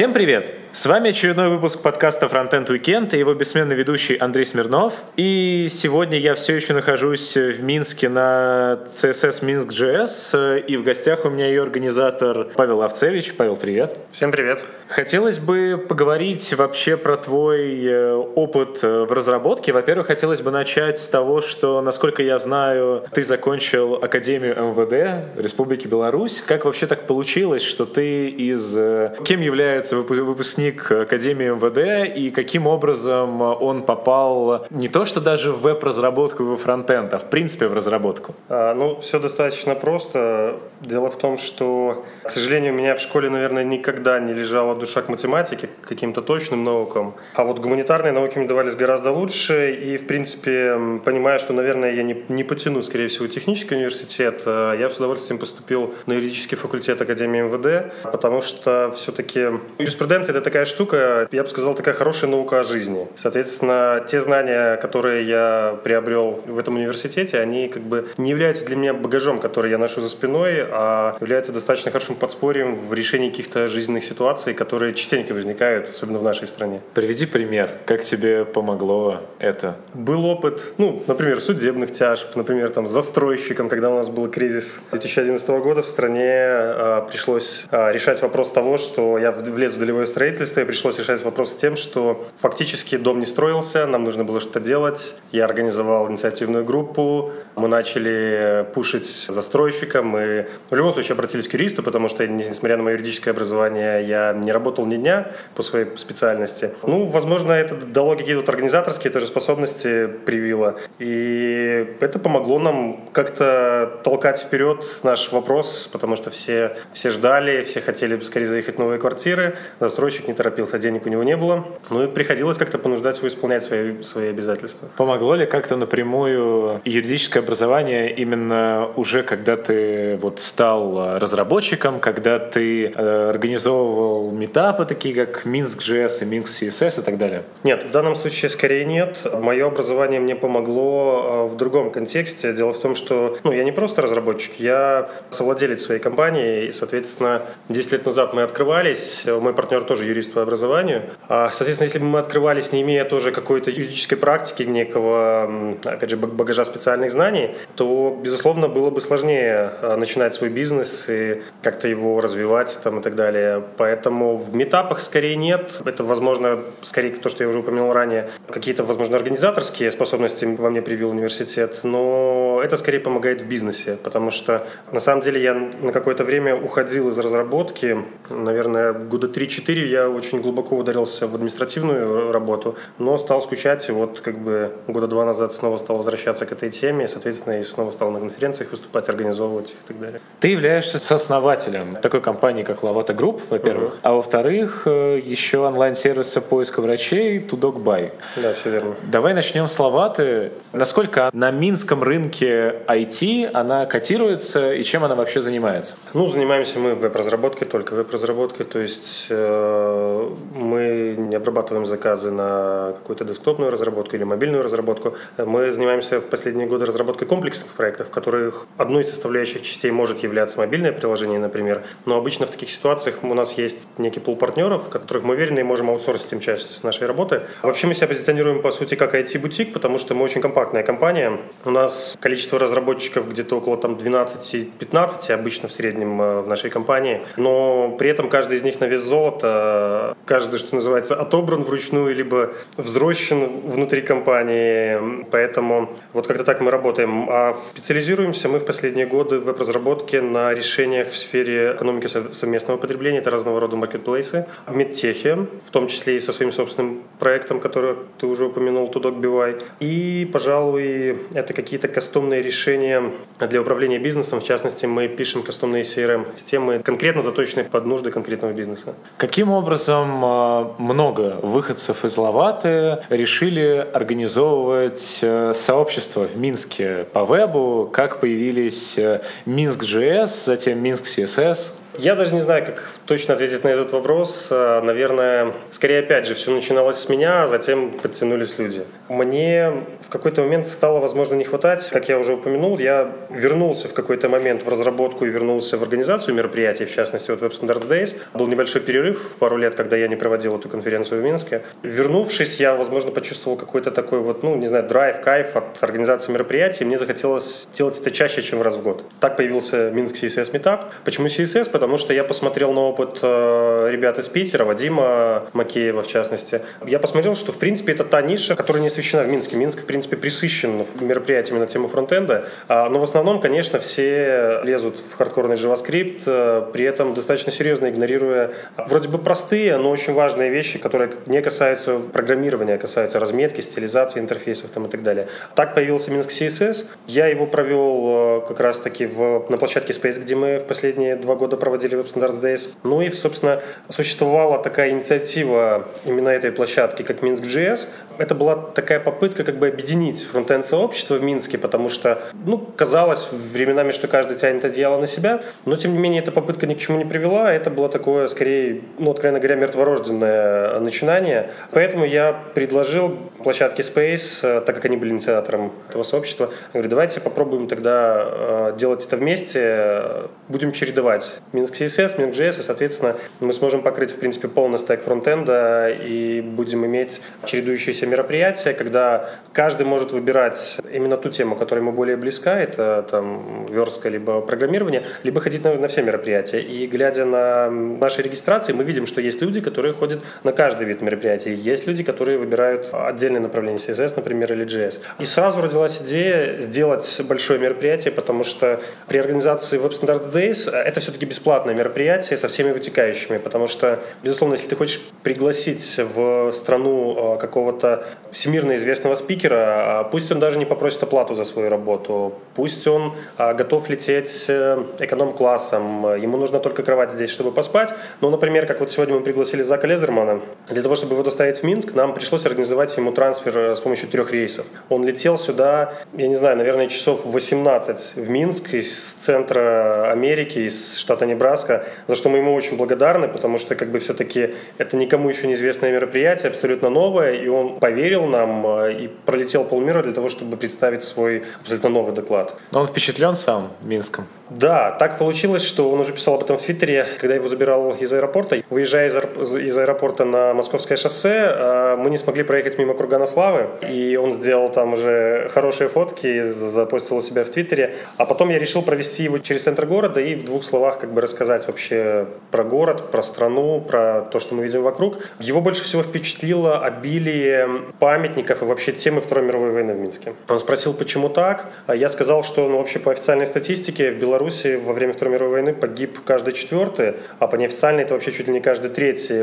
Всем привет! С вами очередной выпуск подкаста Frontend Weekend и его бессменный ведущий Андрей Смирнов. И сегодня я все еще нахожусь в Минске на CSS Minsk.js, и в гостях у меня ее организатор Павел Овцевич. Павел, привет! Всем привет! Хотелось бы поговорить вообще про твой э, опыт э, в разработке. Во-первых, хотелось бы начать с того, что, насколько я знаю, ты закончил Академию МВД Республики Беларусь. Как вообще так получилось, что ты из... Э, кем является выпускник Академии МВД и каким образом он попал не то, что даже в веб-разработку и во фронтенд, а в принципе в разработку? А, ну, все достаточно просто. Дело в том, что, к сожалению, у меня в школе, наверное, никогда не лежала душа к математике, к каким-то точным наукам. А вот гуманитарные науки мне давались гораздо лучше. И, в принципе, понимая, что, наверное, я не, не потяну, скорее всего, технический университет, а я с удовольствием поступил на юридический факультет Академии МВД, потому что все-таки юриспруденция — это такая штука, я бы сказал, такая хорошая наука о жизни. Соответственно, те знания, которые я приобрел в этом университете, они как бы не являются для меня багажом, который я ношу за спиной, а являются достаточно хорошим подспорьем в решении каких-то жизненных ситуаций, которые частенько возникают, особенно в нашей стране. Приведи пример, как тебе помогло это? Был опыт, ну, например, судебных тяжб, например, там, с застройщиком, когда у нас был кризис 2011 года в стране, э, пришлось э, решать вопрос того, что я влез в долевое строительство, и пришлось решать вопрос с тем, что фактически дом не строился, нам нужно было что-то делать. Я организовал инициативную группу, мы начали пушить застройщика, мы в любом случае обратились к юристу, потому что, несмотря на мое юридическое образование, я не работал ни дня по своей специальности. Ну, возможно, это дало какие-то организаторские тоже способности привило. И это помогло нам как-то толкать вперед наш вопрос, потому что все, все ждали, все хотели скорее заехать в новые квартиры, застройщик не торопился, денег у него не было. Ну и приходилось как-то понуждать его исполнять свои, свои обязательства. Помогло ли как-то напрямую юридическое образование именно уже когда ты вот стал разработчиком, когда ты э, организовывал метапы, такие как Minsk.js и Minsk CSS и так далее? Нет, в данном случае скорее нет. Мое образование мне помогло э, в другом контексте. Дело в том, что ну, я не просто разработчик, я совладелец своей компании, и, соответственно, 10 лет назад мы открывались, мой партнер тоже юрист по образованию. А, соответственно, если бы мы открывались, не имея тоже какой-то юридической практики, некого, опять же, багажа специальных знаний, то, безусловно, было бы сложнее э, начинать свой бизнес и как-то его развивать там, и так далее. Поэтому в метапах скорее нет. Это, возможно, скорее то, что я уже упомянул ранее, какие-то, возможно, организаторские способности во мне привил университет, но это скорее помогает в бизнесе, потому что на самом деле я на какое-то время уходил из разработки, наверное, года 3-4 я очень глубоко ударился в административную работу, но стал скучать, и вот как бы года два назад снова стал возвращаться к этой теме, и, соответственно, и снова стал на конференциях выступать, организовывать и так далее. Ты являешься сооснователем такой компании, как Лавата Group, во-первых, uh-huh. а во во-вторых, э, еще онлайн-сервиса поиска врачей 2doc.by. Да, все верно. Давай начнем с Лаваты. Насколько на минском рынке IT она котируется и чем она вообще занимается? Ну, занимаемся мы веб-разработкой, только веб-разработкой. То есть э, мы не обрабатываем заказы на какую-то десктопную разработку или мобильную разработку. Мы занимаемся в последние годы разработкой комплексных проектов, в которых одной из составляющих частей может являться мобильное приложение, например. Но обычно в таких ситуациях у нас есть некий пул партнеров, которых мы уверены и можем аутсорсить им часть нашей работы. Вообще мы себя позиционируем, по сути, как IT-бутик, потому что мы очень компактная компания. У нас количество разработчиков где-то около там, 12-15 обычно в среднем э, в нашей компании, но при этом каждый из них на вес золота, каждый, что называется, отобран вручную, либо взрощен внутри компании, поэтому вот как-то так мы работаем. А специализируемся мы в последние годы в веб-разработке на решениях в сфере экономики совместного потребления, это разного рода маркетплейсы, в медтехе, в том числе и со своим собственным проектом, который ты уже упомянул, Tudok BY. И, пожалуй, это какие-то кастомные решения для управления бизнесом. В частности, мы пишем кастомные CRM-системы, конкретно заточенные под нужды конкретного бизнеса. Каким образом а, много выходцев из Лаваты решили организовывать э, сообщество в Минске по вебу? Как появились э, Минск.js, затем Минск CSS? Я даже не знаю, как точно ответить на этот вопрос. А, наверное, скорее, опять же, все начиналось с меня, а затем подтянулись люди. Мне в какой-то момент стало, возможно, не хватать, как я уже упомянул, я вернулся в какой-то момент в разработку и вернулся в организацию мероприятий, в частности, вот Web Standards Days. Был небольшой перерыв в пару лет, когда я не проводил эту конференцию в Минске. Вернувшись, я, возможно, почувствовал какой-то такой вот, ну, не знаю, драйв, кайф от организации мероприятий. Мне захотелось делать это чаще, чем раз в год. Так появился Минск CSS Meetup. Почему CSS? Потому что я посмотрел на опыт э, ребят из Питера, Вадима Макеева в частности. Я посмотрел, что в принципе это та ниша, которая не освещена в Минске. Минск в принципе присыщен мероприятиями на тему фронтенда, а, но в основном, конечно, все лезут в хардкорный JavaScript, э, при этом достаточно серьезно игнорируя вроде бы простые, но очень важные вещи, которые не касаются программирования, а касаются разметки, стилизации интерфейсов там, и так далее. Так появился Минск CSS. Я его провел э, как раз таки в, на площадке Space, где мы в последние два года проводили Web Standards Days. Ну и, собственно, существовала такая инициатива именно этой площадки, как Minsk.js. Это была такая попытка как бы объединить фронтенд сообщество в Минске, потому что, ну, казалось временами, что каждый тянет одеяло на себя, но, тем не менее, эта попытка ни к чему не привела. Это было такое, скорее, ну, откровенно говоря, мертворожденное начинание. Поэтому я предложил площадке Space, э, так как они были инициатором этого сообщества, говорю, давайте попробуем тогда э, делать это вместе, будем чередовать Минск CSS, Минск JS, и, соответственно, мы сможем покрыть, в принципе, полный стек фронтенда и будем иметь чередующиеся мероприятия, когда каждый может выбирать именно ту тему, которая ему более близка, это там верстка либо программирование, либо ходить на, на все мероприятия. И глядя на наши регистрации, мы видим, что есть люди, которые ходят на каждый вид мероприятий. Есть люди, которые выбирают отдельное направление CSS, например, или JS. И сразу родилась идея сделать большое мероприятие, потому что при организации Web Standards Days это все-таки бесплатное мероприятие со всеми вытекающими, потому что, безусловно, если ты хочешь пригласить в страну а, какого-то всемирно известного спикера, а, пусть он даже не попросит оплату за свою работу, пусть он а, готов лететь э, эконом-классом, ему нужна только кровать здесь, чтобы поспать. Ну, например, как вот сегодня мы пригласили Зака Лезермана, для того, чтобы его доставить в Минск, нам пришлось организовать ему трансфер э, с помощью трех рейсов. Он летел сюда, я не знаю, наверное, часов 18 в Минск из центра Америки, из штата Небраска, за что мы ему очень благодарны, потому что как бы все-таки это никому еще неизвестное мероприятие, абсолютно новое, и он поверил нам э, и пролетел полмира для того, чтобы представить свой абсолютно новый доклад. Но он впечатлен сам Минском? Да, так получилось, что он уже писал об этом в Твиттере, когда его забирал из аэропорта. Выезжая из, из аэропорта на Московское шоссе, э, мы не смогли проехать мимо Кургана Славы, и он сделал там уже хорошие фотки, запостил у себя в Твиттере. А потом я решил провести его через центр города и в двух словах как бы рассказать вообще про город, про страну, про то, что мы видим вокруг. Его больше всего впечатлило обилие памятников и вообще темы Второй мировой войны в Минске. Он спросил, почему так. А я сказал, что ну, вообще по официальной статистике в Беларуси во время Второй мировой войны погиб каждый четвертый, а по неофициальной это вообще чуть ли не каждый третий.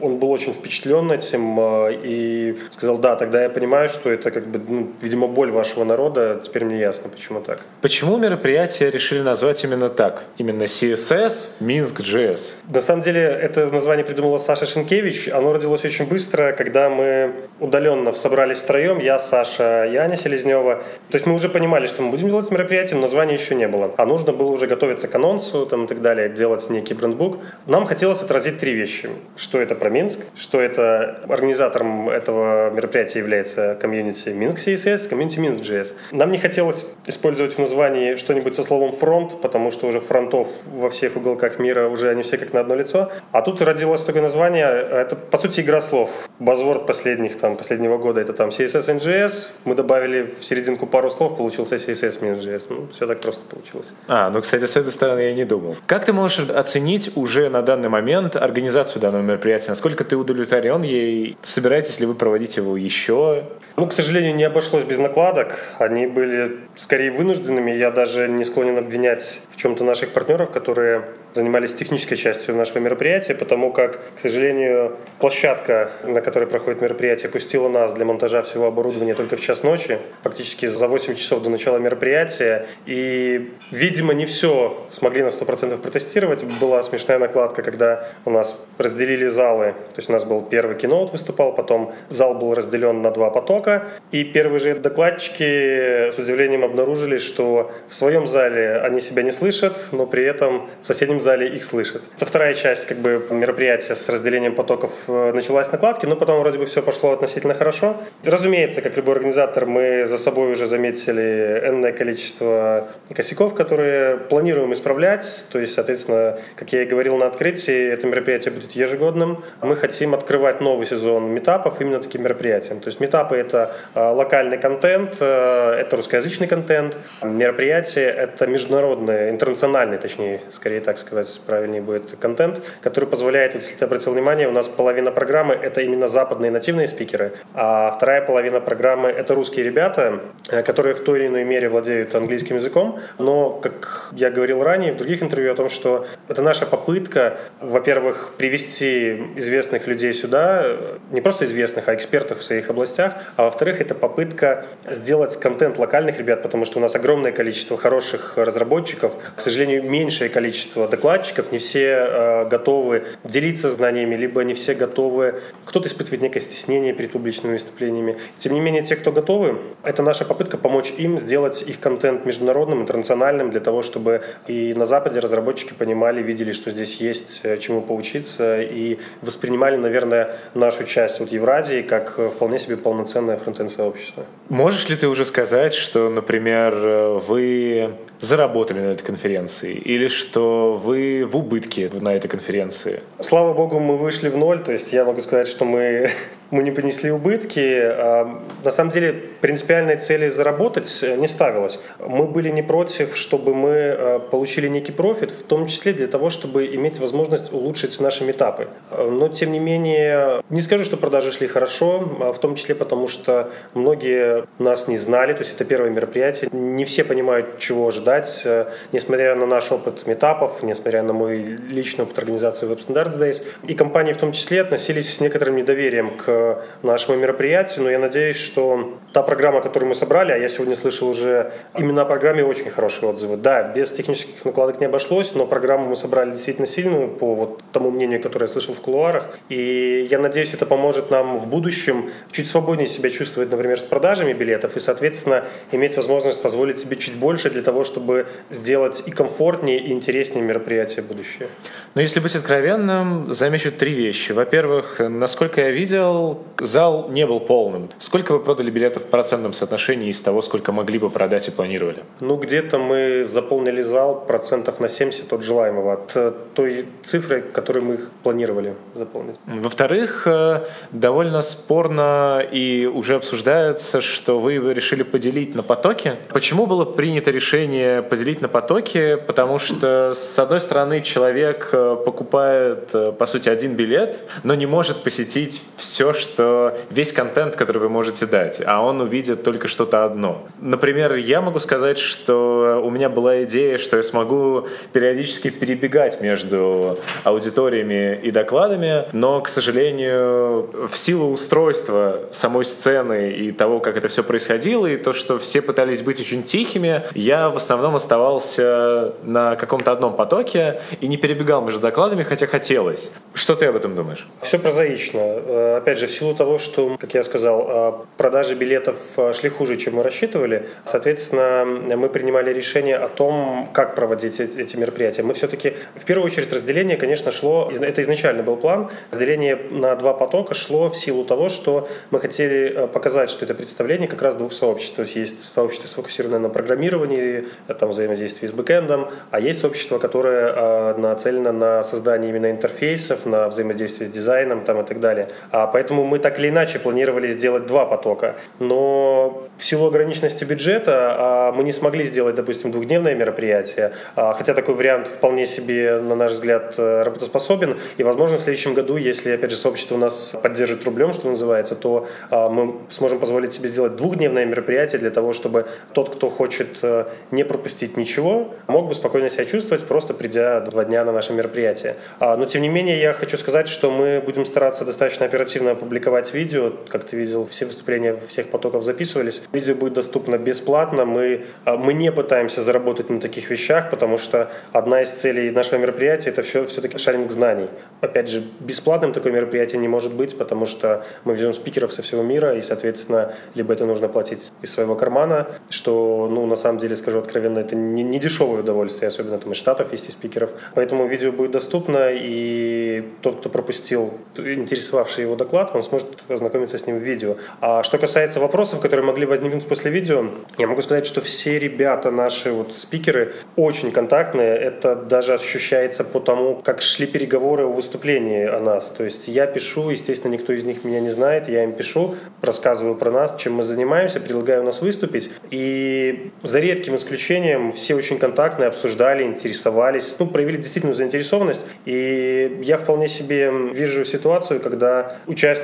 Он был очень впечатлен этим а, и сказал, да, тогда я понимаю, что это как бы, ну, видимо, боль вашего народа, теперь мне ясно, почему так. Почему мероприятие решили назвать именно так? Именно CSS, Минск, JS? На самом деле, это название придумала Саша Шенкевич. Оно родилось очень быстро, когда мы удаленно собрались втроем, я, Саша и Аня Селезнева. То есть мы уже понимали, что мы будем делать мероприятие, но названия еще не было. А нужно было уже готовиться к анонсу там, и так далее, делать некий брендбук. Нам хотелось отразить три вещи. Что это про Минск, что это организатором этого мероприятия является комьюнити Минск CSS, комьюнити Минск JS. Нам не хотелось использовать в названии что-нибудь со словом фронт, потому что уже фронтов во всех уголках мира уже они все как на одно лицо. А тут родилось такое название, это по сути игра слов. Базворд последних, там, последнего года это там CSS NGS, мы добавили в серединку пару слов, получился CSS NGS. Ну, все так просто получилось. А, ну, кстати, с этой стороны я не думал. Как ты можешь оценить уже на данный момент организацию данного мероприятия? Насколько ты удовлетворен ей? Собираетесь ли вы проводить его еще? Ну, к сожалению, не обошлось без накладок. Они были скорее вынужденными. Я даже не склонен обвинять в чем-то наших партнеров, которые занимались технической частью нашего мероприятия, потому как, к сожалению, площадка, на которой проходит мероприятие, пустила нас для монтажа всего оборудования только в час ночи, фактически за 8 часов до начала мероприятия. И, видимо, не все смогли на 100% протестировать. Была смешная накладка, когда у нас разделили залы. То есть у нас был первый киноут выступал, потом зал был разделен на два потока. И первые же докладчики с удивлением обнаружили, что в своем зале они себя не слышат, но при этом в соседнем зале их слышит. Это вторая часть как бы мероприятия с разделением потоков э, началась накладки, но потом вроде бы все пошло относительно хорошо. Разумеется, как любой организатор, мы за собой уже заметили энное количество косяков, которые планируем исправлять. То есть, соответственно, как я и говорил на открытии, это мероприятие будет ежегодным. Мы хотим открывать новый сезон метапов именно таким мероприятием. То есть метапы — это э, локальный контент, э, это русскоязычный контент. Мероприятие — это международный, интернациональный, точнее, скорее так сказать, правильнее будет, контент, который позволяет, вот, если ты обратил внимание, у нас половина программы — это именно западные нативные спикеры, а вторая половина программы — это русские ребята, э, которые в той или иной мере владеют английским языком, но, как я говорил ранее в других интервью о том, что это наша попытка, во-первых, привести известных людей сюда, не просто известных, а экспертов в своих областях, а во-вторых, это попытка сделать контент локальных ребят, потому что у нас огромное количество хороших разработчиков, к сожалению, меньшее количество докладчиков, не все э, готовы делиться знаниями, либо не все готовы, кто-то испытывает некое стеснение перед публичными выступлениями. Тем не менее, те, кто готовы, это наша попытка помочь им сделать их контент международным, интернациональным, для того, чтобы и на Западе разработчики понимали, видели, что здесь есть э, чему поучиться, и воспринимали, наверное, нашу часть вот Евразии как вполне себе полноценное фронтенд-сообщество. Можешь ли ты уже сказать, что, например, вы заработали на этой конференции или что вы в убытке на этой конференции? Слава богу, мы вышли в ноль, то есть я могу сказать, что мы мы не понесли убытки. А, на самом деле принципиальной цели заработать не ставилось. Мы были не против, чтобы мы а, получили некий профит, в том числе для того, чтобы иметь возможность улучшить наши этапы. Но, тем не менее, не скажу, что продажи шли хорошо, а в том числе потому, что многие нас не знали, то есть это первое мероприятие. Не все понимают, чего ожидать. Несмотря на наш опыт метапов, несмотря на мой личный опыт организации Web Standards Days, и компании в том числе относились с некоторым недоверием к нашему мероприятию, но я надеюсь, что та программа, которую мы собрали, а я сегодня слышал уже именно о программе очень хорошие отзывы. Да, без технических накладок не обошлось, но программу мы собрали действительно сильную по вот тому мнению, которое я слышал в кулуарах. И я надеюсь, это поможет нам в будущем чуть свободнее себя чувствовать, например, с продажами билетов и, соответственно, иметь возможность позволить себе чуть больше для того, чтобы сделать и комфортнее, и интереснее мероприятие будущее. Но если быть откровенным, замечу три вещи. Во-первых, насколько я видел, зал, не был полным. Сколько вы продали билетов в процентном соотношении из того, сколько могли бы продать и планировали? Ну, где-то мы заполнили зал процентов на 70 от желаемого, от э, той цифры, которую мы планировали заполнить. Во-вторых, э, довольно спорно и уже обсуждается, что вы решили поделить на потоки. Почему было принято решение поделить на потоки? Потому что, с одной стороны, человек э, покупает, по сути, один билет, но не может посетить все, что весь контент, который вы можете дать, а он увидит только что-то одно. Например, я могу сказать, что у меня была идея, что я смогу периодически перебегать между аудиториями и докладами, но, к сожалению, в силу устройства самой сцены и того, как это все происходило, и то, что все пытались быть очень тихими, я в основном оставался на каком-то одном потоке и не перебегал между докладами, хотя хотелось. Что ты об этом думаешь? Все прозаично. Э, опять же, в силу того, что, как я сказал, а, продажи билетов а, шли хуже, чем мы рассчитывали, соответственно, мы принимали решение о том, как проводить эти мероприятия. Мы все-таки, в первую очередь, разделение, конечно, шло, это изначально был план, разделение на два потока шло в силу того, что мы хотели а, показать, что это представление как раз двух сообществ. То есть есть сообщество сфокусированное на программировании, там, взаимодействии с бэкэндом, а есть сообщество, которое нацелено на создание именно интерфейсов, на взаимодействие с дизайном там, и так далее. А поэтому мы так или иначе планировали сделать два потока. Но в силу ограниченности бюджета а, мы не смогли сделать, допустим, двухдневное мероприятие, а, хотя такой вариант вполне себе, на наш взгляд, э, работоспособен. И, возможно, в следующем году, если, опять же, сообщество нас поддержит рублем, что называется, то а, мы сможем позволить себе сделать двухдневное мероприятие для того, чтобы тот, кто хочет э, не пропустить ничего, мог бы спокойно себя чувствовать, просто придя два дня на наше мероприятие. Но, тем не менее, я хочу сказать, что мы будем стараться достаточно оперативно публиковать видео. Как ты видел, все выступления всех потоков записывались. Видео будет доступно бесплатно. Мы, а, мы не пытаемся заработать на таких вещах, потому что одна из целей нашего мероприятия – это все, все-таки шаринг знаний. Опять же, бесплатным такое мероприятие не может быть, потому что мы везем спикеров со всего мира, и, соответственно, либо это нужно платить из своего кармана, что, ну, на самом деле, скажу откровенно, это не, не дешевое удовольствие, особенно там из Штатов есть и спикеров. Поэтому видео будет доступно, и тот, кто пропустил интересовавший его доклад, он сможет ознакомиться с ним в видео. А что касается вопросов, которые могли возникнуть после видео, я могу сказать, что все ребята, наши вот спикеры, очень контактные. Это даже ощущается по тому, как шли переговоры о выступлении о нас. То есть я пишу, естественно, никто из них меня не знает, я им пишу, рассказываю про нас, чем мы занимаемся, предлагаю нас выступить. И за редким исключением все очень контактные, обсуждали, интересовались, ну, проявили действительно заинтересованность. И я вполне себе вижу ситуацию, когда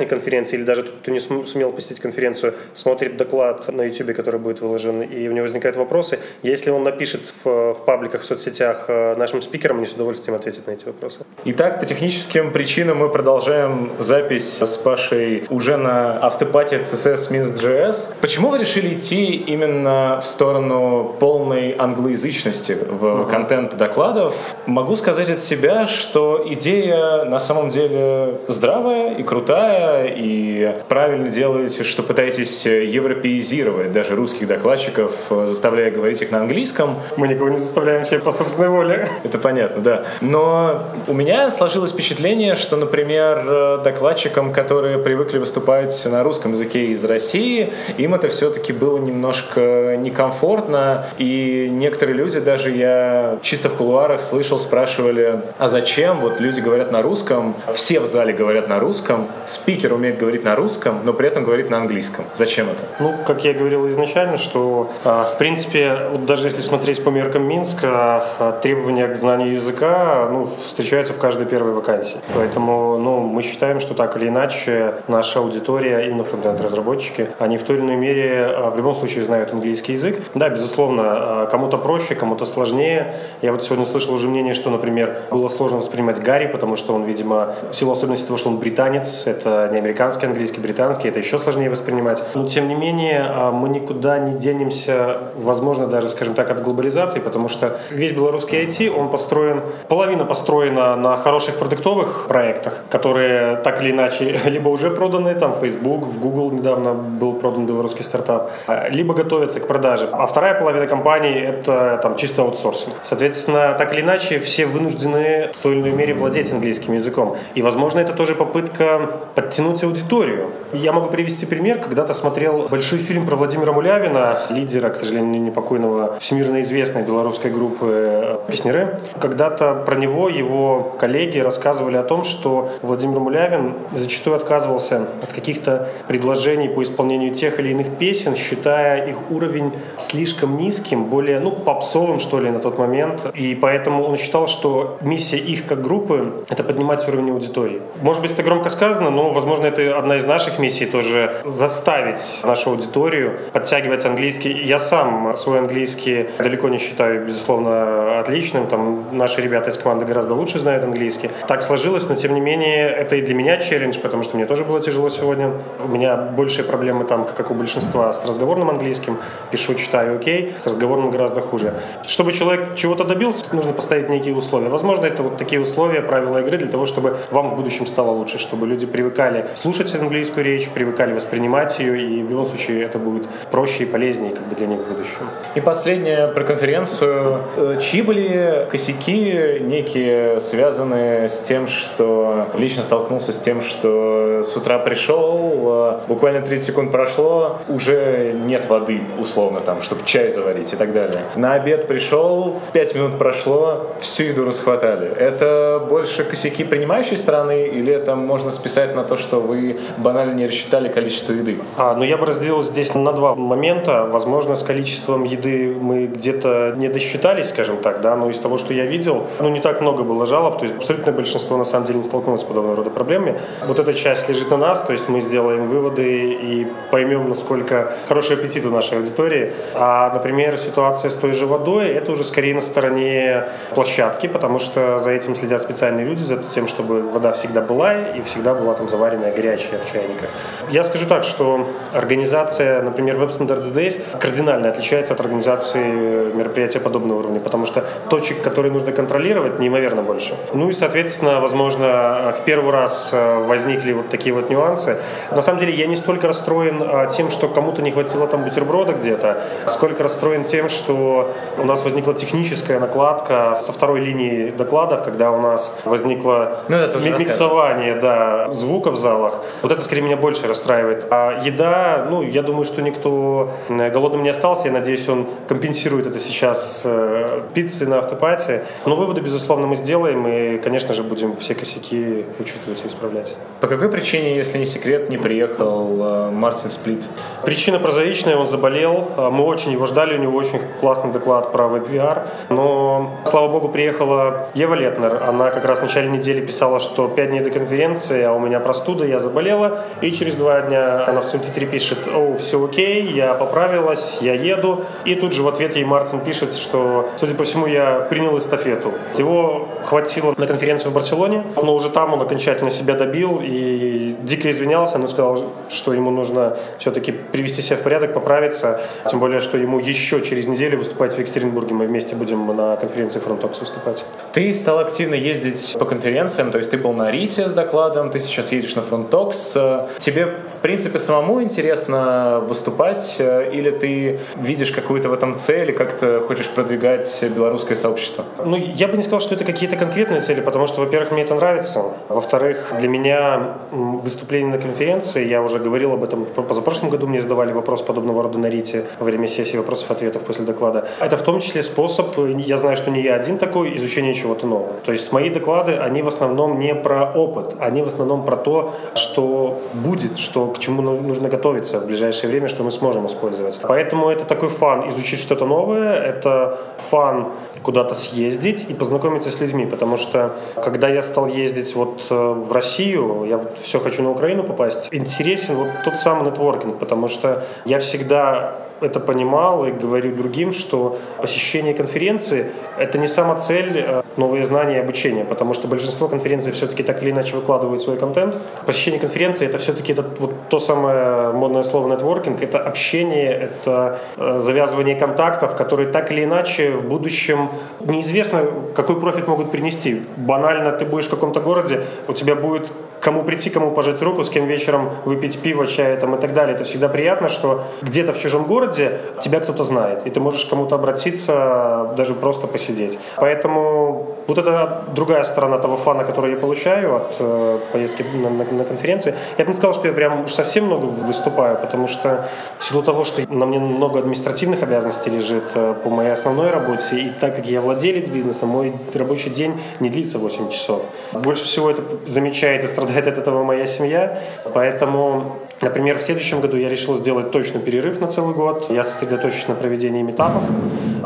участник конференции или даже тот, кто не сумел посетить конференцию, смотрит доклад на YouTube, который будет выложен, и у него возникают вопросы. Если он напишет в, в пабликах, в соцсетях э, нашим спикерам, они с удовольствием ответят на эти вопросы. Итак, по техническим причинам мы продолжаем запись с Пашей уже на автопате CSS Minsk.js. Почему вы решили идти именно в сторону полной англоязычности в uh-huh. контент докладов? Могу сказать от себя, что идея на самом деле здравая и крутая, и правильно делаете, что пытаетесь европеизировать даже русских докладчиков, заставляя говорить их на английском. Мы никого не заставляем себе по собственной воле. Это понятно, да. Но у меня сложилось впечатление, что, например, докладчикам, которые привыкли выступать на русском языке из России, им это все-таки было немножко некомфортно, и некоторые люди, даже я чисто в кулуарах слышал, спрашивали, а зачем вот люди говорят на русском, все в зале говорят на русском, спикер умеет говорить на русском, но при этом говорит на английском. Зачем это? Ну, как я говорил изначально, что, а, в принципе, вот даже если смотреть по меркам Минска, а, требования к знанию языка ну, встречаются в каждой первой вакансии. Поэтому ну, мы считаем, что так или иначе наша аудитория, именно фронтенд-разработчики, они в той или иной мере а, в любом случае знают английский язык. Да, безусловно, кому-то проще, кому-то сложнее. Я вот сегодня слышал уже мнение, что, например, было сложно воспринимать Гарри, потому что он, видимо, в силу особенностей того, что он британец, это не американский английский, британский, это еще сложнее воспринимать. Но, тем не менее, мы никуда не денемся, возможно, даже, скажем так, от глобализации, потому что весь белорусский IT, он построен, половина построена на хороших продуктовых проектах, которые так или иначе либо уже проданы, там, Facebook, в Google недавно был продан белорусский стартап, либо готовятся к продаже. А вторая половина компаний — это там чисто аутсорсинг. Соответственно, так или иначе, все вынуждены в той или иной мере владеть английским языком. И, возможно, это тоже попытка подтянуть аудиторию. Я могу привести пример. Когда-то смотрел большой фильм про Владимира Мулявина, лидера, к сожалению, непокойного, всемирно известной белорусской группы э, «Песнеры». Когда-то про него его коллеги рассказывали о том, что Владимир Мулявин зачастую отказывался от каких-то предложений по исполнению тех или иных песен, считая их уровень слишком низким, более, ну, попсовым, что ли, на тот момент. И поэтому он считал, что миссия их как группы — это поднимать уровень аудитории. Может быть, это громко сказано, но, возможно, это одна из наших миссий тоже заставить нашу аудиторию подтягивать английский. Я сам свой английский далеко не считаю, безусловно, отличным. Там наши ребята из команды гораздо лучше знают английский. Так сложилось, но тем не менее это и для меня челлендж, потому что мне тоже было тяжело сегодня. У меня большие проблемы там, как у большинства, с разговорным английским. Пишу, читаю, окей. С разговорным гораздо хуже. Чтобы человек чего-то добился, нужно поставить некие условия. Возможно, это вот такие условия, правила игры для того, чтобы вам в будущем стало лучше, чтобы люди привыкали слушать английскую речь, привыкали воспринимать ее, и в любом случае это будет проще и полезнее как бы для них в будущем. И последнее про конференцию. Э, чьи были косяки некие, связанные с тем, что лично столкнулся с тем, что с утра пришел, э, буквально 30 секунд прошло, уже нет воды, условно, там, чтобы чай заварить и так далее. На обед пришел, 5 минут прошло, всю еду расхватали. Это больше косяки принимающей стороны или это можно списать на то, что вы банально не рассчитали количество еды? А, ну я бы разделил здесь на два момента. Возможно, с количеством еды мы где-то не досчитались, скажем так, да, но из того, что я видел, ну не так много было жалоб, то есть абсолютное большинство на самом деле не столкнулось с подобного рода проблемами. Вот эта часть лежит на нас, то есть мы сделаем выводы и поймем, насколько хороший аппетит у нашей аудитории. А, например, ситуация с той же водой, это уже скорее на стороне площадки, потому что за этим следят специальные люди, за тем, чтобы вода всегда была и всегда была там заварена вареное, горячее в чайниках. Я скажу так, что организация, например, Web Standards Days кардинально отличается от организации мероприятия подобного уровня, потому что точек, которые нужно контролировать, неимоверно больше. Ну и, соответственно, возможно, в первый раз э, возникли вот такие вот нюансы. На самом деле я не столько расстроен а, тем, что кому-то не хватило там бутерброда где-то, сколько расстроен тем, что у нас возникла техническая накладка со второй линии докладов, когда у нас возникло ну, миксование да, звука в залах. Вот это скорее меня больше расстраивает. А еда, ну, я думаю, что никто э, голодным не остался. Я надеюсь, он компенсирует это сейчас э, пиццей на автопате. Но выводы, безусловно, мы сделаем, и, конечно же, будем все косяки учитывать и исправлять. По какой причине, если не секрет, не приехал э, Мартин Сплит? Причина прозаичная, он заболел. А мы очень его ждали, у него очень классный доклад про WebVR. Но, слава богу, приехала Ева Летнер. Она как раз в начале недели писала, что 5 дней до конференции, а у меня простуда, я заболела. И через два дня она в твиттере пишет, о, все окей, я поправилась, я еду. И тут же в ответ ей Мартин пишет, что, судя по всему, я принял эстафету. Его хватило на конференцию в Барселоне, но уже там он окончательно себя добил и дико извинялся, но сказал, что ему нужно все-таки привести себя в порядок, поправиться. Тем более, что ему еще через неделю выступать в Екатеринбурге. Мы вместе будем на конференции Frontox выступать. Ты стал активно ездить по конференциям, то есть ты был на Рите с докладом, ты сейчас едешь на Frontox. Тебе, в принципе, самому интересно выступать или ты видишь какую-то в этом цель, как ты хочешь продвигать белорусское сообщество? Ну, я бы не сказал, что это какие-то конкретные цели, потому что, во-первых, мне это нравится. Во-вторых, для меня выступление на конференции, я уже говорил об этом в позапрошлом году, мне задавали вопрос подобного рода на Рите во время сессии вопросов-ответов после доклада. Это в том числе способ, я знаю, что не я один такой, изучения чего-то нового. То есть мои доклады, они в основном не про опыт, они в основном про то, что будет, что к чему нужно готовиться в ближайшее время, что мы сможем использовать. Поэтому это такой фан изучить что-то новое, это фан куда-то съездить и познакомиться с людьми, потому что когда я стал ездить вот э, в Россию, я вот все хочу на Украину попасть, интересен вот тот самый нетворкинг, потому что я всегда это понимал и говорю другим, что посещение конференции – это не сама цель э, новые знания и обучение, потому что большинство конференций все-таки так или иначе выкладывают свой контент. Посещение конференции – это все-таки это, вот то самое модное слово нетворкинг, это общение, это э, завязывание контактов, которые так или иначе в будущем неизвестно, какой профит могут принести. Банально, ты будешь в каком-то городе, у тебя будет кому прийти, кому пожать руку, с кем вечером выпить пиво, чай там, и так далее. Это всегда приятно, что где-то в чужом городе тебя кто-то знает, и ты можешь кому-то обратиться, даже просто посидеть. Поэтому вот это другая сторона того фана, который я получаю от э, поездки на, на, на конференции. Я бы не сказал, что я прям уж совсем много выступаю, потому что в силу того, что на мне много административных обязанностей лежит э, по моей основной работе, и так как я владелец бизнеса, мой рабочий день не длится 8 часов. Больше всего это замечает и страдает от этого моя семья, поэтому Например, в следующем году я решил сделать точно перерыв на целый год. Я сосредоточусь на проведении метапов,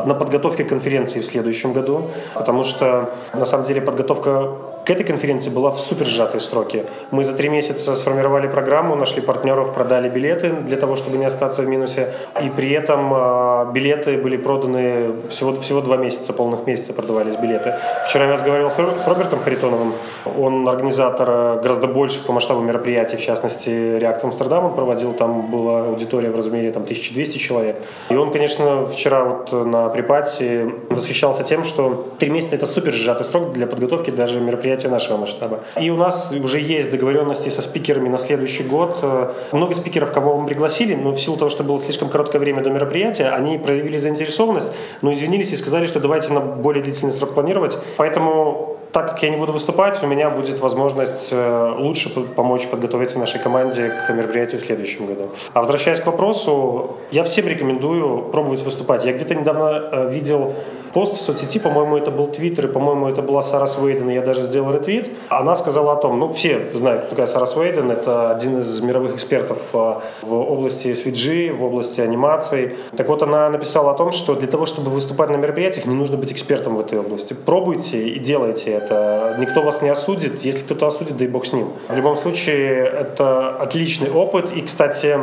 на подготовке конференции в следующем году, потому что, на самом деле, подготовка к этой конференции была в супер сжатые сроки. Мы за три месяца сформировали программу, нашли партнеров, продали билеты для того, чтобы не остаться в минусе. И при этом э, билеты были проданы всего, всего два месяца, полных месяца продавались билеты. Вчера я разговаривал с Робертом Харитоновым. Он организатор э, гораздо больших по масштабу мероприятий, в частности, React Амстердам он проводил. Там была аудитория в размере там, 1200 человек. И он, конечно, вчера вот на припате восхищался тем, что три месяца это супер сжатый срок для подготовки даже мероприятий мероприятия нашего масштаба. И у нас уже есть договоренности со спикерами на следующий год. Много спикеров, кого мы пригласили, но в силу того, что было слишком короткое время до мероприятия, они проявили заинтересованность, но извинились и сказали, что давайте на более длительный срок планировать. Поэтому так как я не буду выступать, у меня будет возможность э, лучше помочь подготовиться нашей команде к мероприятию в следующем году. А возвращаясь к вопросу, я всем рекомендую пробовать выступать. Я где-то недавно э, видел пост в соцсети, по-моему, это был Твиттер, и, по-моему, это была Сара Свейден, и я даже сделал ретвит. Она сказала о том, ну, все знают, кто такая Сара Свейден, это один из мировых экспертов а, в области SVG, в области анимации. Так вот, она написала о том, что для того, чтобы выступать на мероприятиях, не нужно быть экспертом в этой области. Пробуйте и делайте это. Никто вас не осудит. Если кто-то осудит, дай бог с ним. В любом случае, это отличный опыт. И, кстати,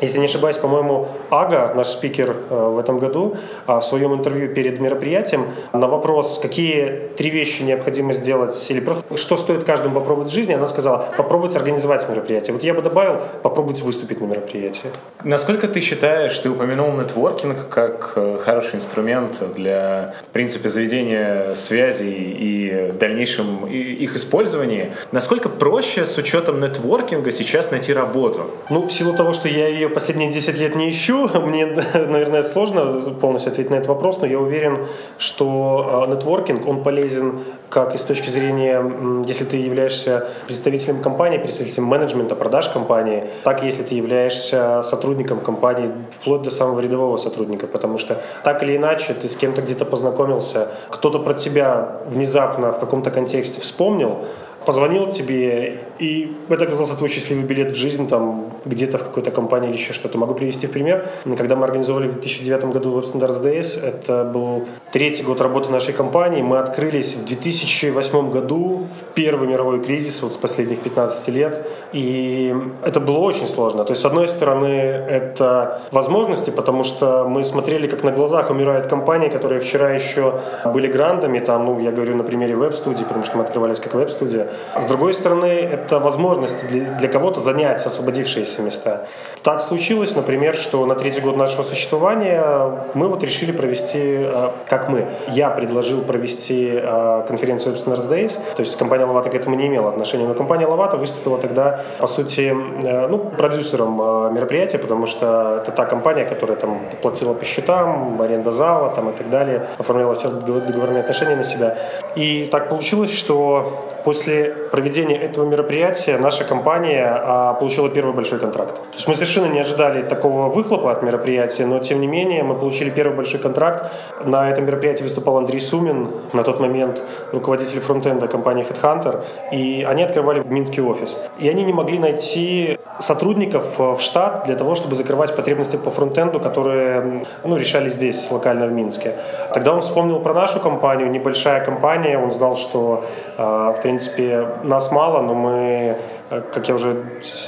если не ошибаюсь, по-моему, Ага, наш спикер э, в этом году, а, в своем интервью перед мероприятием на вопрос, какие три вещи необходимо сделать или просто что стоит каждому попробовать в жизни, она сказала, попробовать организовать мероприятие. Вот я бы добавил, попробовать выступить на мероприятии. Насколько ты считаешь, ты упомянул нетворкинг как э, хороший инструмент для, в принципе, заведения связей и дальнейшем их использовании. Насколько проще с учетом нетворкинга сейчас найти работу? Ну, в силу того, что я ее последние 10 лет не ищу, мне, наверное, сложно полностью ответить на этот вопрос, но я уверен, что а, нетворкинг, он полезен как и с точки зрения, если ты являешься представителем компании, представителем менеджмента, продаж компании, так и если ты являешься сотрудником компании, вплоть до самого рядового сотрудника, потому что так или иначе ты с кем-то где-то познакомился, кто-то про тебя внезапно в каком-то контексте вспомнил, позвонил тебе, и это оказался твой счастливый билет в жизнь, там, где-то в какой-то компании или еще что-то. Могу привести в пример. Когда мы организовали в 2009 году Web Standards Days, это был третий год работы нашей компании, мы открылись в 2008 году, в первый мировой кризис, вот с последних 15 лет, и это было очень сложно. То есть, с одной стороны, это возможности, потому что мы смотрели, как на глазах умирают компании, которые вчера еще были грандами, там, ну, я говорю на примере веб-студии, потому что мы открывались как веб-студия, с другой стороны, это возможность для, для кого-то занять освободившиеся места. Так случилось, например, что на третий год нашего существования мы вот решили провести, э, как мы, я предложил провести э, конференцию Web Days, то есть компания Лавата к этому не имела отношения, но компания Лавата выступила тогда, по сути, э, ну, продюсером мероприятия, потому что это та компания, которая там платила по счетам, аренда зала там, и так далее, оформляла все договорные отношения на себя. И так получилось, что После проведения этого мероприятия наша компания а, получила первый большой контракт. То есть мы совершенно не ожидали такого выхлопа от мероприятия, но тем не менее мы получили первый большой контракт. На этом мероприятии выступал Андрей Сумин, на тот момент руководитель фронтенда компании Headhunter, и они открывали в Минске офис. И они не могли найти сотрудников в штат для того, чтобы закрывать потребности по фронтенду, которые ну, решали здесь, локально в Минске. Тогда он вспомнил про нашу компанию, небольшая компания, он знал, что а, в принципе нас мало, но мы Э, как я уже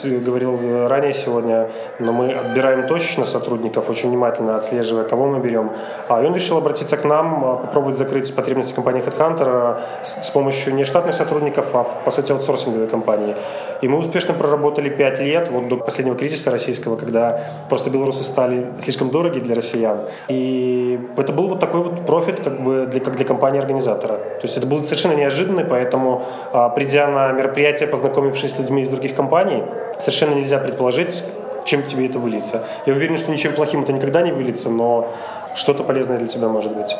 говорил ранее сегодня, но мы отбираем точечно сотрудников, очень внимательно отслеживая, кого мы берем. А и он решил обратиться к нам, а, попробовать закрыть потребности компании HeadHunter с помощью не штатных сотрудников, а, по сути, аутсорсинговой компании. И мы успешно проработали 5 лет, вот до последнего кризиса российского, когда просто белорусы стали слишком дороги для россиян. И это был вот такой вот профит как бы для, как для компании-организатора. То есть это было совершенно неожиданно, поэтому, а, придя на мероприятие, познакомившись с людьми, людьми из других компаний, совершенно нельзя предположить, чем тебе это выльется. Я уверен, что ничем плохим это никогда не выльется, но что-то полезное для тебя может быть.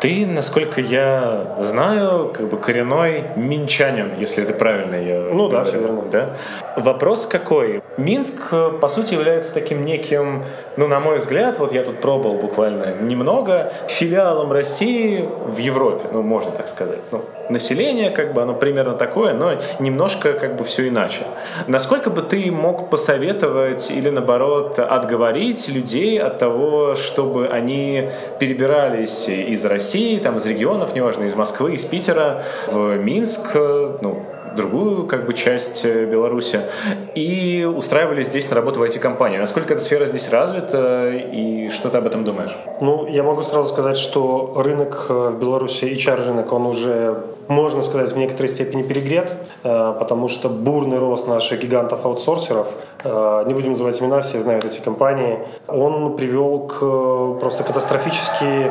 Ты, насколько я знаю, как бы коренной минчанин, если это правильно я Ну да, все верно. Да? Вопрос какой? Минск, по сути, является таким неким, ну, на мой взгляд, вот я тут пробовал буквально немного, филиалом России в Европе, ну, можно так сказать. Ну, население, как бы оно примерно такое, но немножко как бы все иначе. Насколько бы ты мог посоветовать или наоборот отговорить людей от того, чтобы они перебирались из России, там из регионов, неважно, из Москвы, из Питера в Минск, ну, другую как бы часть э, Беларуси и устраивали здесь на работу в IT-компании. Насколько эта сфера здесь развита и что ты об этом думаешь? Ну, я могу сразу сказать, что рынок э, в Беларуси, HR-рынок, он уже, можно сказать, в некоторой степени перегрет, э, потому что бурный рост наших гигантов-аутсорсеров, не будем называть имена, все знают эти компании, он привел к просто катастрофически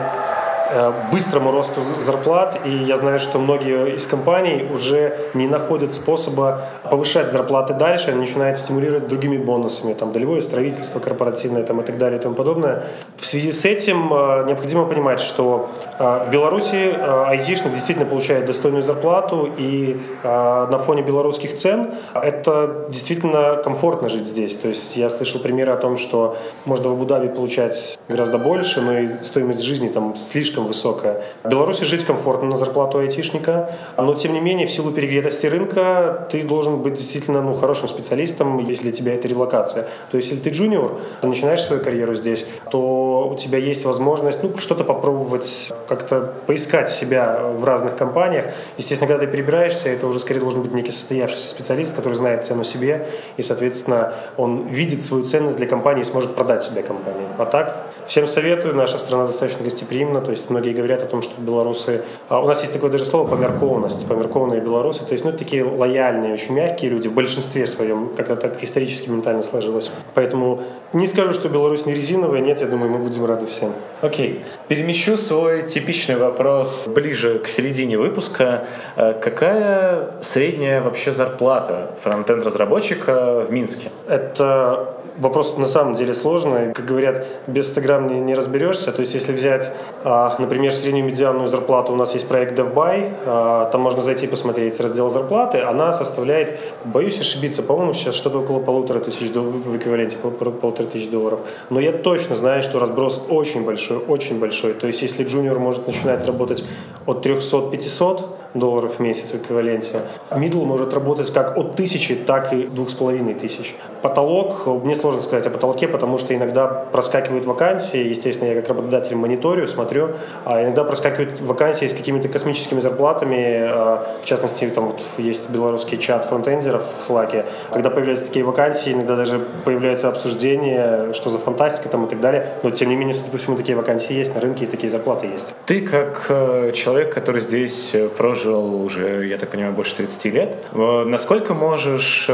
быстрому росту зарплат, и я знаю, что многие из компаний уже не находят способа повышать зарплаты дальше, они начинают стимулировать другими бонусами, там, долевое строительство корпоративное там, и так далее и тому подобное. В связи с этим э, необходимо понимать, что э, в Беларуси айтишник действительно получает достойную зарплату, и на фоне белорусских цен это действительно комфортно жить здесь. То есть я слышал примеры о том, что можно в Абу-Даби получать гораздо больше, но и стоимость жизни там слишком слишком высокая. В Беларуси жить комфортно на зарплату айтишника, но тем не менее в силу перегретости рынка ты должен быть действительно ну, хорошим специалистом, если для тебя это релокация. То есть если ты джуниор, ты начинаешь свою карьеру здесь, то у тебя есть возможность ну, что-то попробовать, как-то поискать себя в разных компаниях. Естественно, когда ты перебираешься, это уже скорее должен быть некий состоявшийся специалист, который знает цену себе, и, соответственно, он видит свою ценность для компании и сможет продать себя компании. А так, всем советую, наша страна достаточно гостеприимна, то есть многие говорят о том, что белорусы... А у нас есть такое даже слово померкованность, померкованные белорусы, то есть ну, такие лояльные, очень мягкие люди в большинстве своем, как-то так исторически ментально сложилось. Поэтому не скажу, что Беларусь не резиновая, нет, я думаю, мы будем рады всем. Окей. Перемещу свой типичный вопрос ближе к середине выпуска. Э, какая средняя вообще зарплата фронтенд-разработчика в Минске? Это Вопрос на самом деле сложный. Как говорят, без 100 грамм не, не разберешься. То есть, если взять, например, среднюю медианную зарплату, у нас есть проект DevBuy, а, там можно зайти и посмотреть раздел зарплаты, она составляет, боюсь ошибиться, по-моему, сейчас что-то около полутора тысяч в эквиваленте полутора тысяч долларов. Но я точно знаю, что разброс очень большой, очень большой. То есть, если джуниор может начинать работать от 300-500 долларов в месяц в эквиваленте, middle может работать как от тысячи, так и двух с половиной тысяч. Потолок, мне сложно сказать о потолке, потому что иногда проскакивают вакансии, естественно, я как работодатель мониторю, смотрю, а иногда проскакивают вакансии с какими-то космическими зарплатами, а, в частности, там вот есть белорусский чат фронтендеров в Slack, когда появляются такие вакансии, иногда даже появляется обсуждение, что за фантастика там и так далее, но тем не менее, судя по всему, такие вакансии есть на рынке и такие зарплаты есть. Ты как э, человек, который здесь э, прожил уже, я так понимаю, больше 30 лет, э, насколько можешь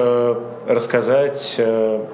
рассказать,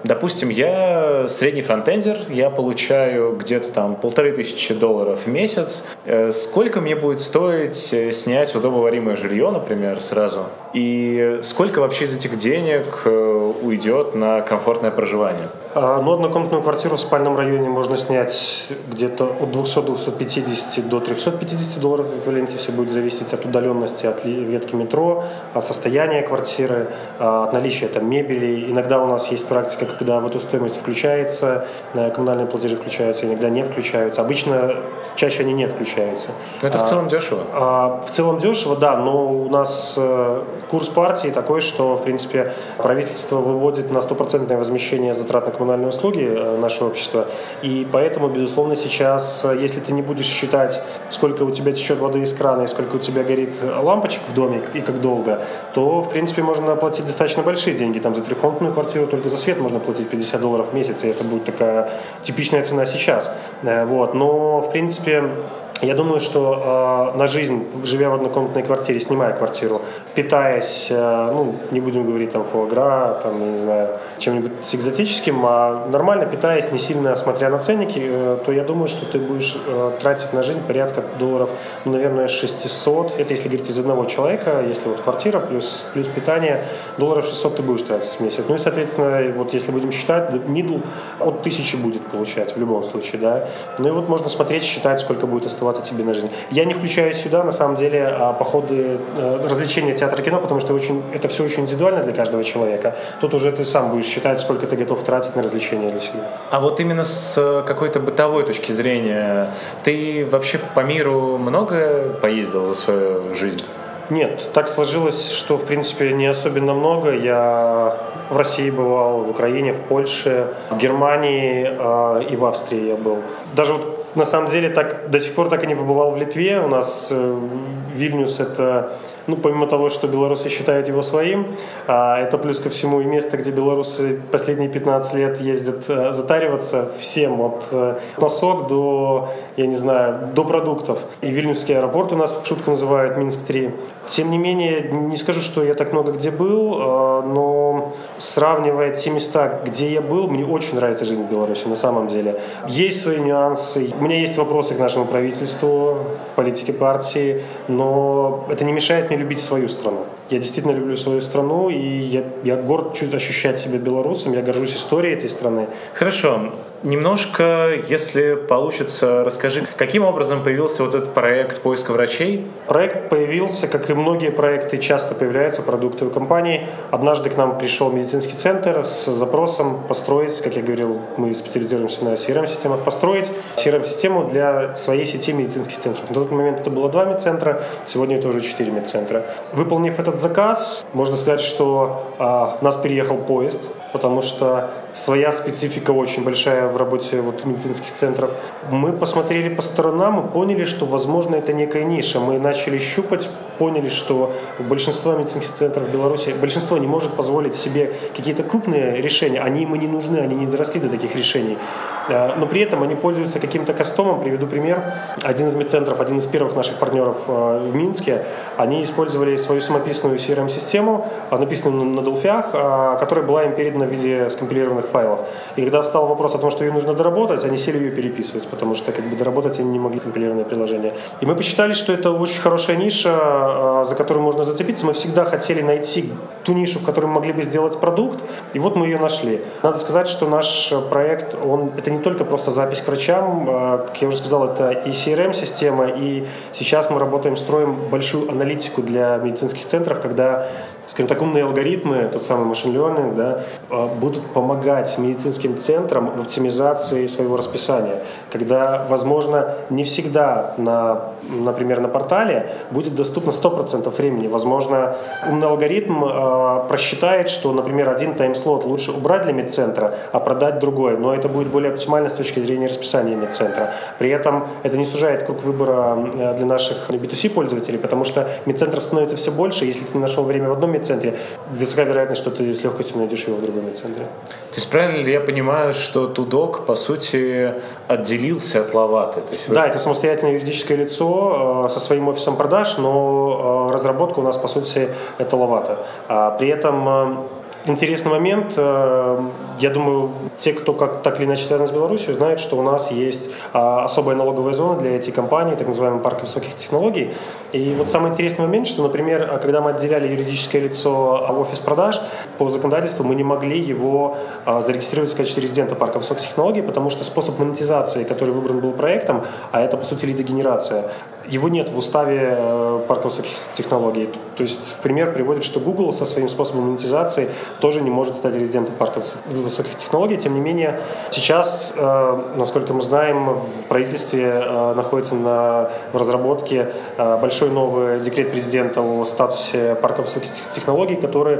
допустим, я средний фронтендер, я получаю где-то там полторы тысячи долларов в месяц. Э, сколько мне будет стоить э, снять удобоваримое жилье, например, сразу? И сколько вообще из этих денег э, уйдет на комфортное проживание? А, ну, однокомнатную квартиру в спальном районе можно снять где-то от 200-250 до 350 долларов в эквиваленте. Все будет зависеть от удаленности от ветки метро, от состояния квартиры, а, от наличия там мебели. Иногда у нас есть практика, когда в эту стоимость включается, э, коммунальные платежи включаются, иногда не включаются. Обычно чаще они не включаются. Но это в целом а, дешево? А, в целом дешево, да, но у нас э, курс партии такой, что, в принципе, правительство выводит на стопроцентное возмещение затрат на коммунальные услуги э, нашего общества. И поэтому, безусловно, сейчас, если ты не будешь считать, сколько у тебя течет воды из крана и сколько у тебя горит лампочек в доме и как долго, то, в принципе, можно платить достаточно большие деньги. Там за трехкомнатную квартиру только за свет можно платить 50 долларов в месяц, и это будет такая типичная цена сейчас. Э, вот. Но, в принципе, я думаю, что э, на жизнь, живя в однокомнатной квартире, снимая квартиру, питаясь, э, ну, не будем говорить там фуагра, там, не знаю, чем-нибудь с экзотическим, а нормально питаясь, не сильно смотря на ценники, э, то я думаю, что ты будешь э, тратить на жизнь порядка долларов, ну, наверное, 600. Это если говорить из одного человека, если вот квартира плюс, плюс питание, долларов 600 ты будешь тратить в месяц. Ну и, соответственно, вот если будем считать, middle от 1000 будет получать в любом случае, да. Ну и вот можно смотреть, считать, сколько будет оставаться тебе на жизнь. Я не включаю сюда, на самом деле, а, походы, развлечения театра кино, потому что очень, это все очень индивидуально для каждого человека. Тут уже ты сам будешь считать, сколько ты готов тратить на развлечения для себя. А вот именно с э, какой-то бытовой точки зрения, ты вообще по миру много поездил за свою жизнь? Нет, так сложилось, что в принципе не особенно много. Я в России бывал, в Украине, в Польше, в Германии э, и в Австрии я был. Даже вот на самом деле так до сих пор так и не побывал в Литве. У нас э, Вильнюс это ну, помимо того, что белорусы считают его своим, а, это плюс ко всему и место, где белорусы последние 15 лет ездят э, затариваться всем, от э, носок до, я не знаю, до продуктов. И Вильнюсский аэропорт у нас в шутку называют Минск-3. Тем не менее, не скажу, что я так много где был, а, но сравнивая те места, где я был, мне очень нравится жизнь в Беларуси, на самом деле. Есть свои нюансы. У меня есть вопросы к нашему правительству, политике партии, но это не мешает мне любить свою страну. Я действительно люблю свою страну, и я, я горд чуть ощущать себя белорусом, я горжусь историей этой страны. Хорошо. Немножко, если получится, расскажи, каким образом появился вот этот проект поиска врачей? Проект появился, как и многие проекты, часто появляются продукты у компании. Однажды к нам пришел медицинский центр с запросом построить, как я говорил, мы специализируемся на CRM-системах, построить CRM-систему для своей сети медицинских центров. На тот момент это было два медцентра, сегодня это уже четыре медцентра. Выполнив этот заказ, можно сказать, что а, нас переехал поезд, потому что своя специфика очень большая в работе вот медицинских центров. Мы посмотрели по сторонам и поняли, что, возможно, это некая ниша. Мы начали щупать, поняли, что большинство медицинских центров Беларуси, большинство не может позволить себе какие-то крупные решения. Они им и не нужны, они не доросли до таких решений. Э, но при этом они пользуются каким-то кастомом. Приведу пример. Один из медцентров, один из первых наших партнеров э, в Минске, они использовали свою самописную CRM-систему, э, написанную на Delphi, которая была им передана в виде скомпилированных файлов. И когда встал вопрос о том, что ее нужно доработать, они сели ее переписывать, потому что как бы доработать они не могли компилированное приложение. И мы посчитали, что это очень хорошая ниша, за которую можно зацепиться. Мы всегда хотели найти ту нишу, в которой мы могли бы сделать продукт, и вот мы ее нашли. Надо сказать, что наш проект, он, это не только просто запись к врачам, а, как я уже сказал, это и CRM-система, и сейчас мы работаем, строим большую аналитику для медицинских центров, когда скажем так, умные алгоритмы, тот самый машин learning, да, а, будут помогать медицинским центрам в оптимизации своего расписания, когда, возможно, не всегда, на, например, на портале будет доступно 100% времени. Возможно, умный алгоритм э, просчитает, что, например, один тайм-слот лучше убрать для медцентра, а продать другой, но это будет более оптимально с точки зрения расписания медцентра. При этом это не сужает круг выбора для наших B2C пользователей, потому что медцентров становится все больше, если ты не нашел время в одном медцентре, высока вероятность, что ты с легкостью найдешь его в другом медцентре. То есть правильно ли я понимаю, что Тудок, по сути, отделился от Лаваты? То есть вы... Да, это самостоятельное юридическое лицо э, со своим офисом продаж, но э, разработка у нас, по сути, это Лавата. А при этом э, интересный момент. Я думаю, те, кто как так или иначе связан с Беларусью, знают, что у нас есть особая налоговая зона для этих компаний, так называемый парк высоких технологий. И вот самый интересный момент, что, например, когда мы отделяли юридическое лицо а, офис продаж, по законодательству мы не могли его а, зарегистрировать в качестве резидента парка высоких технологий, потому что способ монетизации, который выбран был проектом, а это, по сути, лидогенерация, его нет в уставе э, парка высоких технологий. То есть, в пример приводит, что Google со своим способом монетизации тоже не может стать резидентом парка высоких технологий. Тем не менее, сейчас, э, насколько мы знаем, в правительстве э, находится на, в разработке большой новый декрет президента о статусе парка высоких технологий, который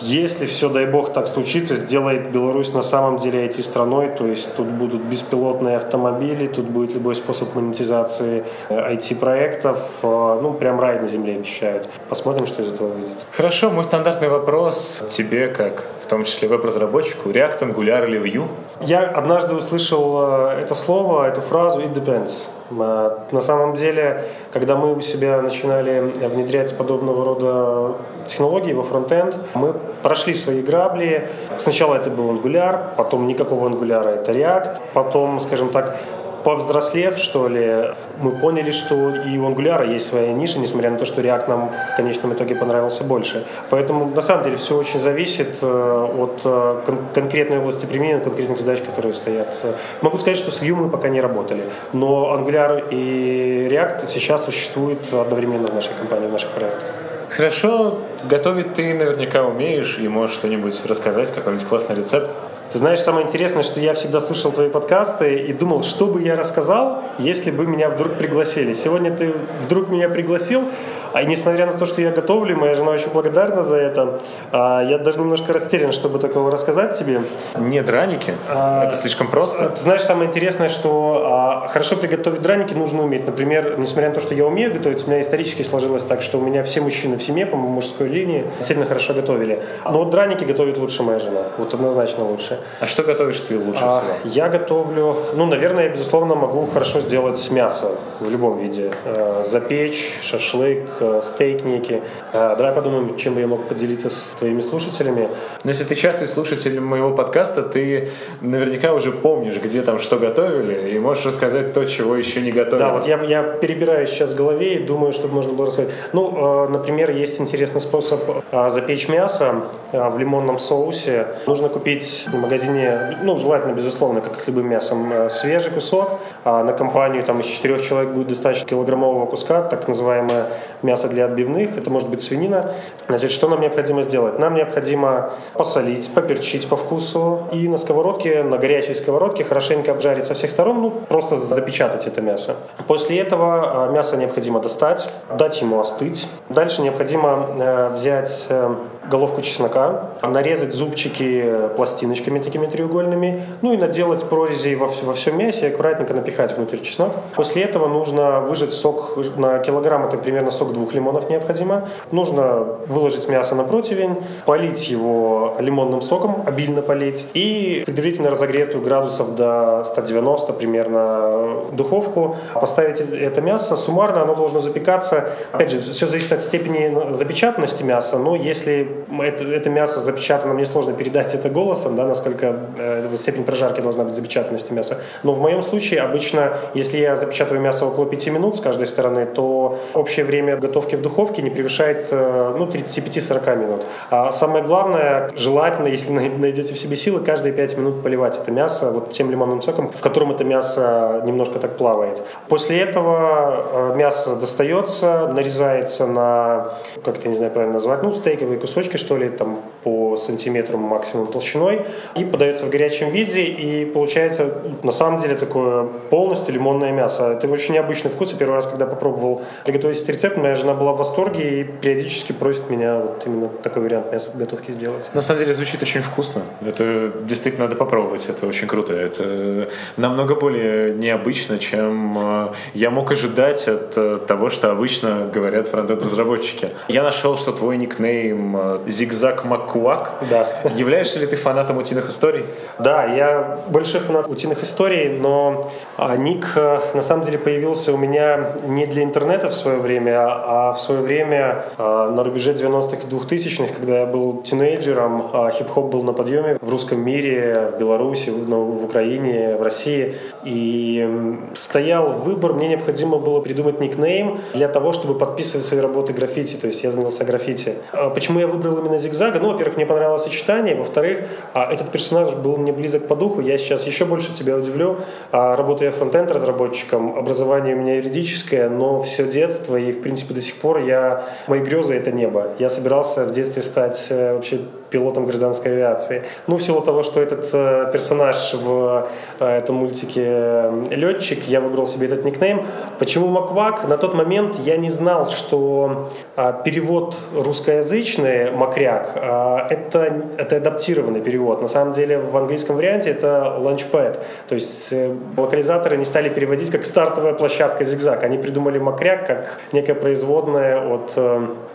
если все, дай бог, так случится, сделает Беларусь на самом деле IT-страной, то есть тут будут беспилотные автомобили, тут будет любой способ монетизации IT-проектов, э, ну, прям рай на земле обещают. Посмотрим, что из этого выйдет. Хорошо, мой стандартный вопрос тебе, как в том числе веб-разработчику, React, Angular или Vue? Я однажды услышал э, это слово, эту фразу «it depends». Э, на самом деле, когда мы у себя начинали внедрять подобного рода технологии во фронтенд, мы прошли свои грабли. Сначала это был Angular, потом никакого Angular, это React, потом, скажем так, повзрослев, что ли, мы поняли, что и у Angular есть своя ниша, несмотря на то, что React нам в конечном итоге понравился больше. Поэтому, на самом деле, все очень зависит э, от э, кон- конкретной области применения, конкретных задач, которые стоят. Могу сказать, что с Vue мы пока не работали, но Angular и React сейчас существуют одновременно в нашей компании, в наших проектах. Хорошо, готовить ты наверняка умеешь и можешь что-нибудь рассказать, какой-нибудь классный рецепт. Ты знаешь, самое интересное, что я всегда слушал твои подкасты и думал, что бы я рассказал, если бы меня вдруг пригласили. Сегодня ты вдруг меня пригласил, а несмотря на то, что я готовлю, моя жена очень благодарна за это, а, я даже немножко растерян, чтобы такого рассказать тебе. Не драники? А, это слишком просто? Ты знаешь, самое интересное, что а, хорошо приготовить драники нужно уметь. Например, несмотря на то, что я умею готовить, у меня исторически сложилось так, что у меня все мужчины в семье, по мужской линии, сильно хорошо готовили. Но вот драники готовит лучше моя жена. Вот однозначно лучше. А что готовишь ты лучше а, всего? Я готовлю, ну, наверное, я, безусловно, могу хорошо сделать мясо в любом виде. Э, запечь, шашлык, стейк некий. Э, давай подумаем, чем бы я мог поделиться с твоими слушателями. Но если ты частый слушатель моего подкаста, ты наверняка уже помнишь, где там что готовили, и можешь рассказать то, чего еще не готовили. Да, вот я, я перебираю сейчас в голове и думаю, чтобы можно было рассказать. Ну, э, например, есть интересный способ запечь мясо в лимонном соусе. Нужно купить в магазине, ну, желательно, безусловно, как с любым мясом, свежий кусок. А на компанию там из четырех человек будет достаточно килограммового куска, так называемое мясо мясо для отбивных, это может быть свинина. Значит, что нам необходимо сделать? Нам необходимо посолить, поперчить по вкусу и на сковородке, на горячей сковородке хорошенько обжарить со всех сторон, ну, просто запечатать это мясо. После этого а, мясо необходимо достать, дать ему остыть. Дальше необходимо э, взять э, головку чеснока, нарезать зубчики пластиночками такими треугольными, ну и наделать прорези во, во всем мясе и аккуратненько напихать внутрь чеснок. После этого нужно выжать сок на килограмм, это примерно сок двух лимонов необходимо. Нужно выложить мясо на противень, полить его лимонным соком, обильно полить, и предварительно разогретую градусов до 190 примерно духовку поставить это мясо. Суммарно оно должно запекаться. Опять же, все зависит от степени запечатанности мяса, но если это, это мясо запечатано, мне сложно передать это голосом, да, насколько э, вот степень прожарки должна быть запечатанности мяса. Но в моем случае обычно, если я запечатываю мясо около 5 минут с каждой стороны, то общее время готовки в духовке не превышает э, ну, 35-40 минут. А самое главное, желательно, если найдете в себе силы, каждые 5 минут поливать это мясо вот тем лимонным соком, в котором это мясо немножко так плавает. После этого э, мясо достается, нарезается на, как это не знаю правильно назвать, ну, стейковые кусочки, что ли, там по сантиметру максимум толщиной, и подается в горячем виде, и получается на самом деле такое полностью лимонное мясо. Это очень необычный вкус, и первый раз, когда попробовал приготовить этот рецепт, моя жена была в восторге и периодически просит меня вот именно такой вариант мяса готовки сделать. На самом деле звучит очень вкусно. Это действительно надо попробовать, это очень круто. Это намного более необычно, чем э, я мог ожидать от э, того, что обычно говорят фронтенд-разработчики. Я нашел, что твой никнейм э, Зигзаг Маккуак. Да. Являешься ли ты фанатом утиных историй? Да, я большой фанат утиных историй, но а, ник а, на самом деле появился у меня не для интернета в свое время, а в свое время а, на рубеже 90-х и 2000-х, когда я был тинейджером, а, хип-хоп был на подъеме в русском мире, в Беларуси, в, ну, Украине, в России. И стоял выбор, мне необходимо было придумать никнейм для того, чтобы подписывать свои работы граффити, то есть я занялся граффити. А почему я выбрал именно зигзага? Ну, во-первых, мне понравилось сочетание, во-вторых, а, этот персонаж был мне близок по духу, я сейчас еще больше тебя удивлю. А, работаю я фронтенд разработчиком, образование у меня юридическое, но все детство и, в принципе, до сих пор я, мои грезы — это небо. Я собирался в детстве стать э, вообще пилотом гражданской авиации. Ну, в силу того, что этот э, персонаж в э, этом мультике э, летчик, я выбрал себе этот никнейм. Почему Маквак? На тот момент я не знал, что э, перевод русскоязычный Макряк э, это, это адаптированный перевод. На самом деле в английском варианте это Launchpad. То есть локализаторы не стали переводить как стартовая площадка зигзаг. Они придумали Макряк как некое производное от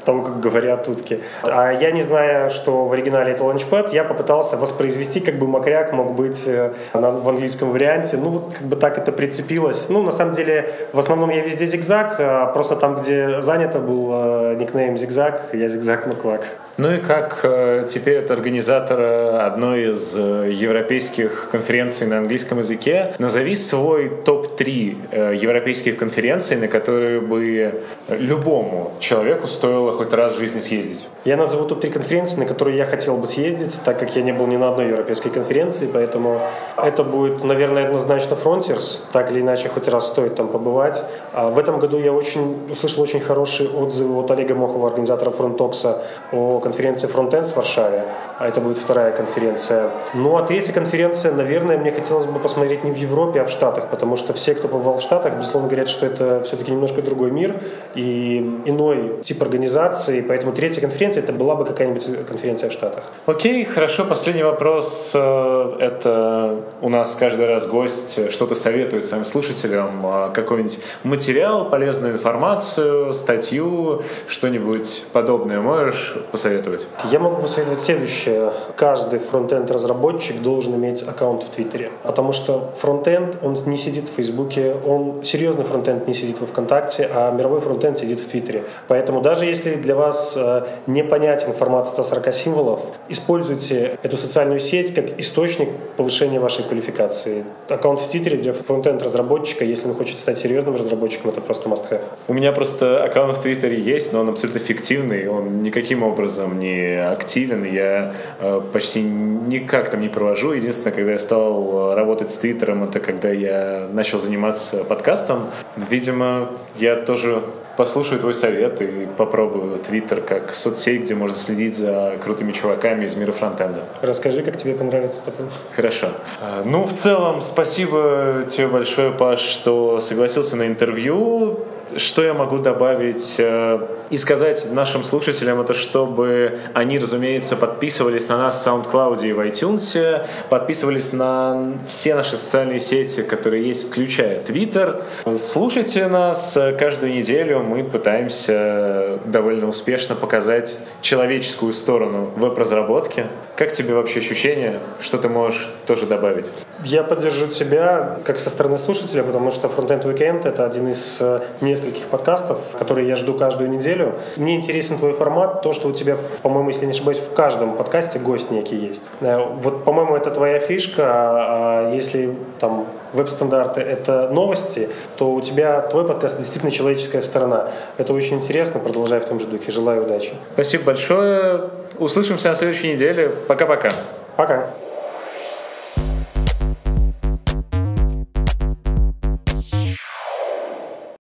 того, как говорят утки. А я не знаю, что в оригинале это ланчпад, я попытался воспроизвести, как бы макряк мог быть э, в английском варианте. Ну, вот как бы так это прицепилось. Ну, на самом деле, в основном я везде зигзаг, а просто там, где занято был э, никнейм зигзаг, я зигзаг Маквак. Ну и как э, теперь от организатора одной из э, европейских конференций на английском языке, назови свой топ-3 э, европейских конференций, на которые бы любому человеку стоило хоть раз в жизни съездить. Я назову топ-3 конференции, на которые я хотел бы съездить, так как я не был ни на одной европейской конференции, поэтому это будет, наверное, однозначно Frontiers, так или иначе хоть раз стоит там побывать. А в этом году я очень услышал очень хорошие отзывы от Олега Мохова, организатора Фронтокса, о конференции Frontends в Варшаве, а это будет вторая конференция. Ну а третья конференция, наверное, мне хотелось бы посмотреть не в Европе, а в Штатах, потому что все, кто побывал в Штатах, безусловно, говорят, что это все-таки немножко другой мир и иной тип организации, поэтому третья конференция это была бы какая-нибудь конференция в Штатах. Окей, хорошо. Последний вопрос. Э, это у нас каждый раз гость что-то советует своим слушателям, э, какой-нибудь материал, полезную информацию, статью, что-нибудь подобное можешь посоветовать? Посоветовать? Я могу посоветовать следующее. Каждый фронтенд разработчик должен иметь аккаунт в Твиттере, потому что фронтенд, он не сидит в Фейсбуке, он серьезный фронтенд не сидит во ВКонтакте, а мировой фронтенд сидит в Твиттере. Поэтому даже если для вас э, непонятен формат 140 символов, используйте эту социальную сеть как источник повышения вашей квалификации. Аккаунт в Твиттере для фронтенд разработчика, если он хочет стать серьезным разработчиком, это просто must-have. У меня просто аккаунт в Твиттере есть, но он абсолютно фиктивный, он никаким образом там не активен, я э, почти никак там не провожу. Единственное, когда я стал работать с Твиттером, это когда я начал заниматься подкастом. Видимо, я тоже послушаю твой совет и попробую Твиттер как соцсеть, где можно следить за крутыми чуваками из мира фронтенда. Расскажи, как тебе понравится потом. Хорошо. А, ну, в целом, спасибо тебе большое, Паш, что согласился на интервью. Что я могу добавить э, и сказать нашим слушателям, это чтобы они, разумеется, подписывались на нас в SoundCloud и в iTunes, подписывались на все наши социальные сети, которые есть, включая Twitter. Слушайте нас каждую неделю, мы пытаемся довольно успешно показать человеческую сторону веб-разработки. Как тебе вообще ощущения? Что ты можешь тоже добавить? Я поддержу тебя как со стороны слушателя, потому что Frontend Weekend — это один из э, нескольких подкастов, которые я жду каждую неделю. Мне интересен твой формат, то, что у тебя, по-моему, если не ошибаюсь, в каждом подкасте гость некий есть. Э, вот, по-моему, это твоя фишка, а если там веб-стандарты — это новости, то у тебя твой подкаст действительно человеческая сторона. Это очень интересно. Продолжай в том же духе. Желаю удачи. Спасибо большое. Услышимся на следующей неделе. Пока-пока. Пока. -пока. Пока.